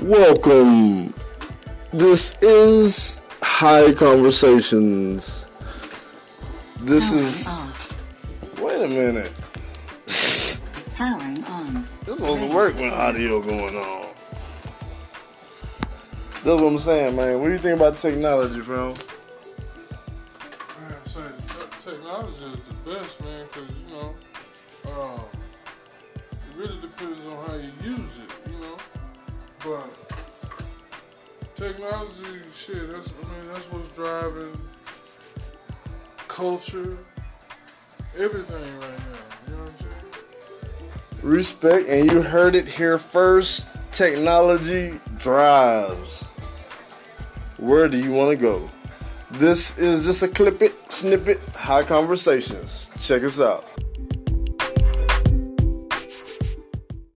Welcome. This is High Conversations. This Powering is. off. Wait a minute. Powering on. This supposed to work when audio going on. That's what I'm saying, man. What do you think about technology, bro? Man, I say the te- technology is the best, man, because, you know, um, But technology, shit, that's, I mean, that's what's driving culture, everything right now, you know what I'm saying? Respect, and you heard it here first. Technology drives. Where do you want to go? This is just a clip it, snippet, high conversations. Check us out.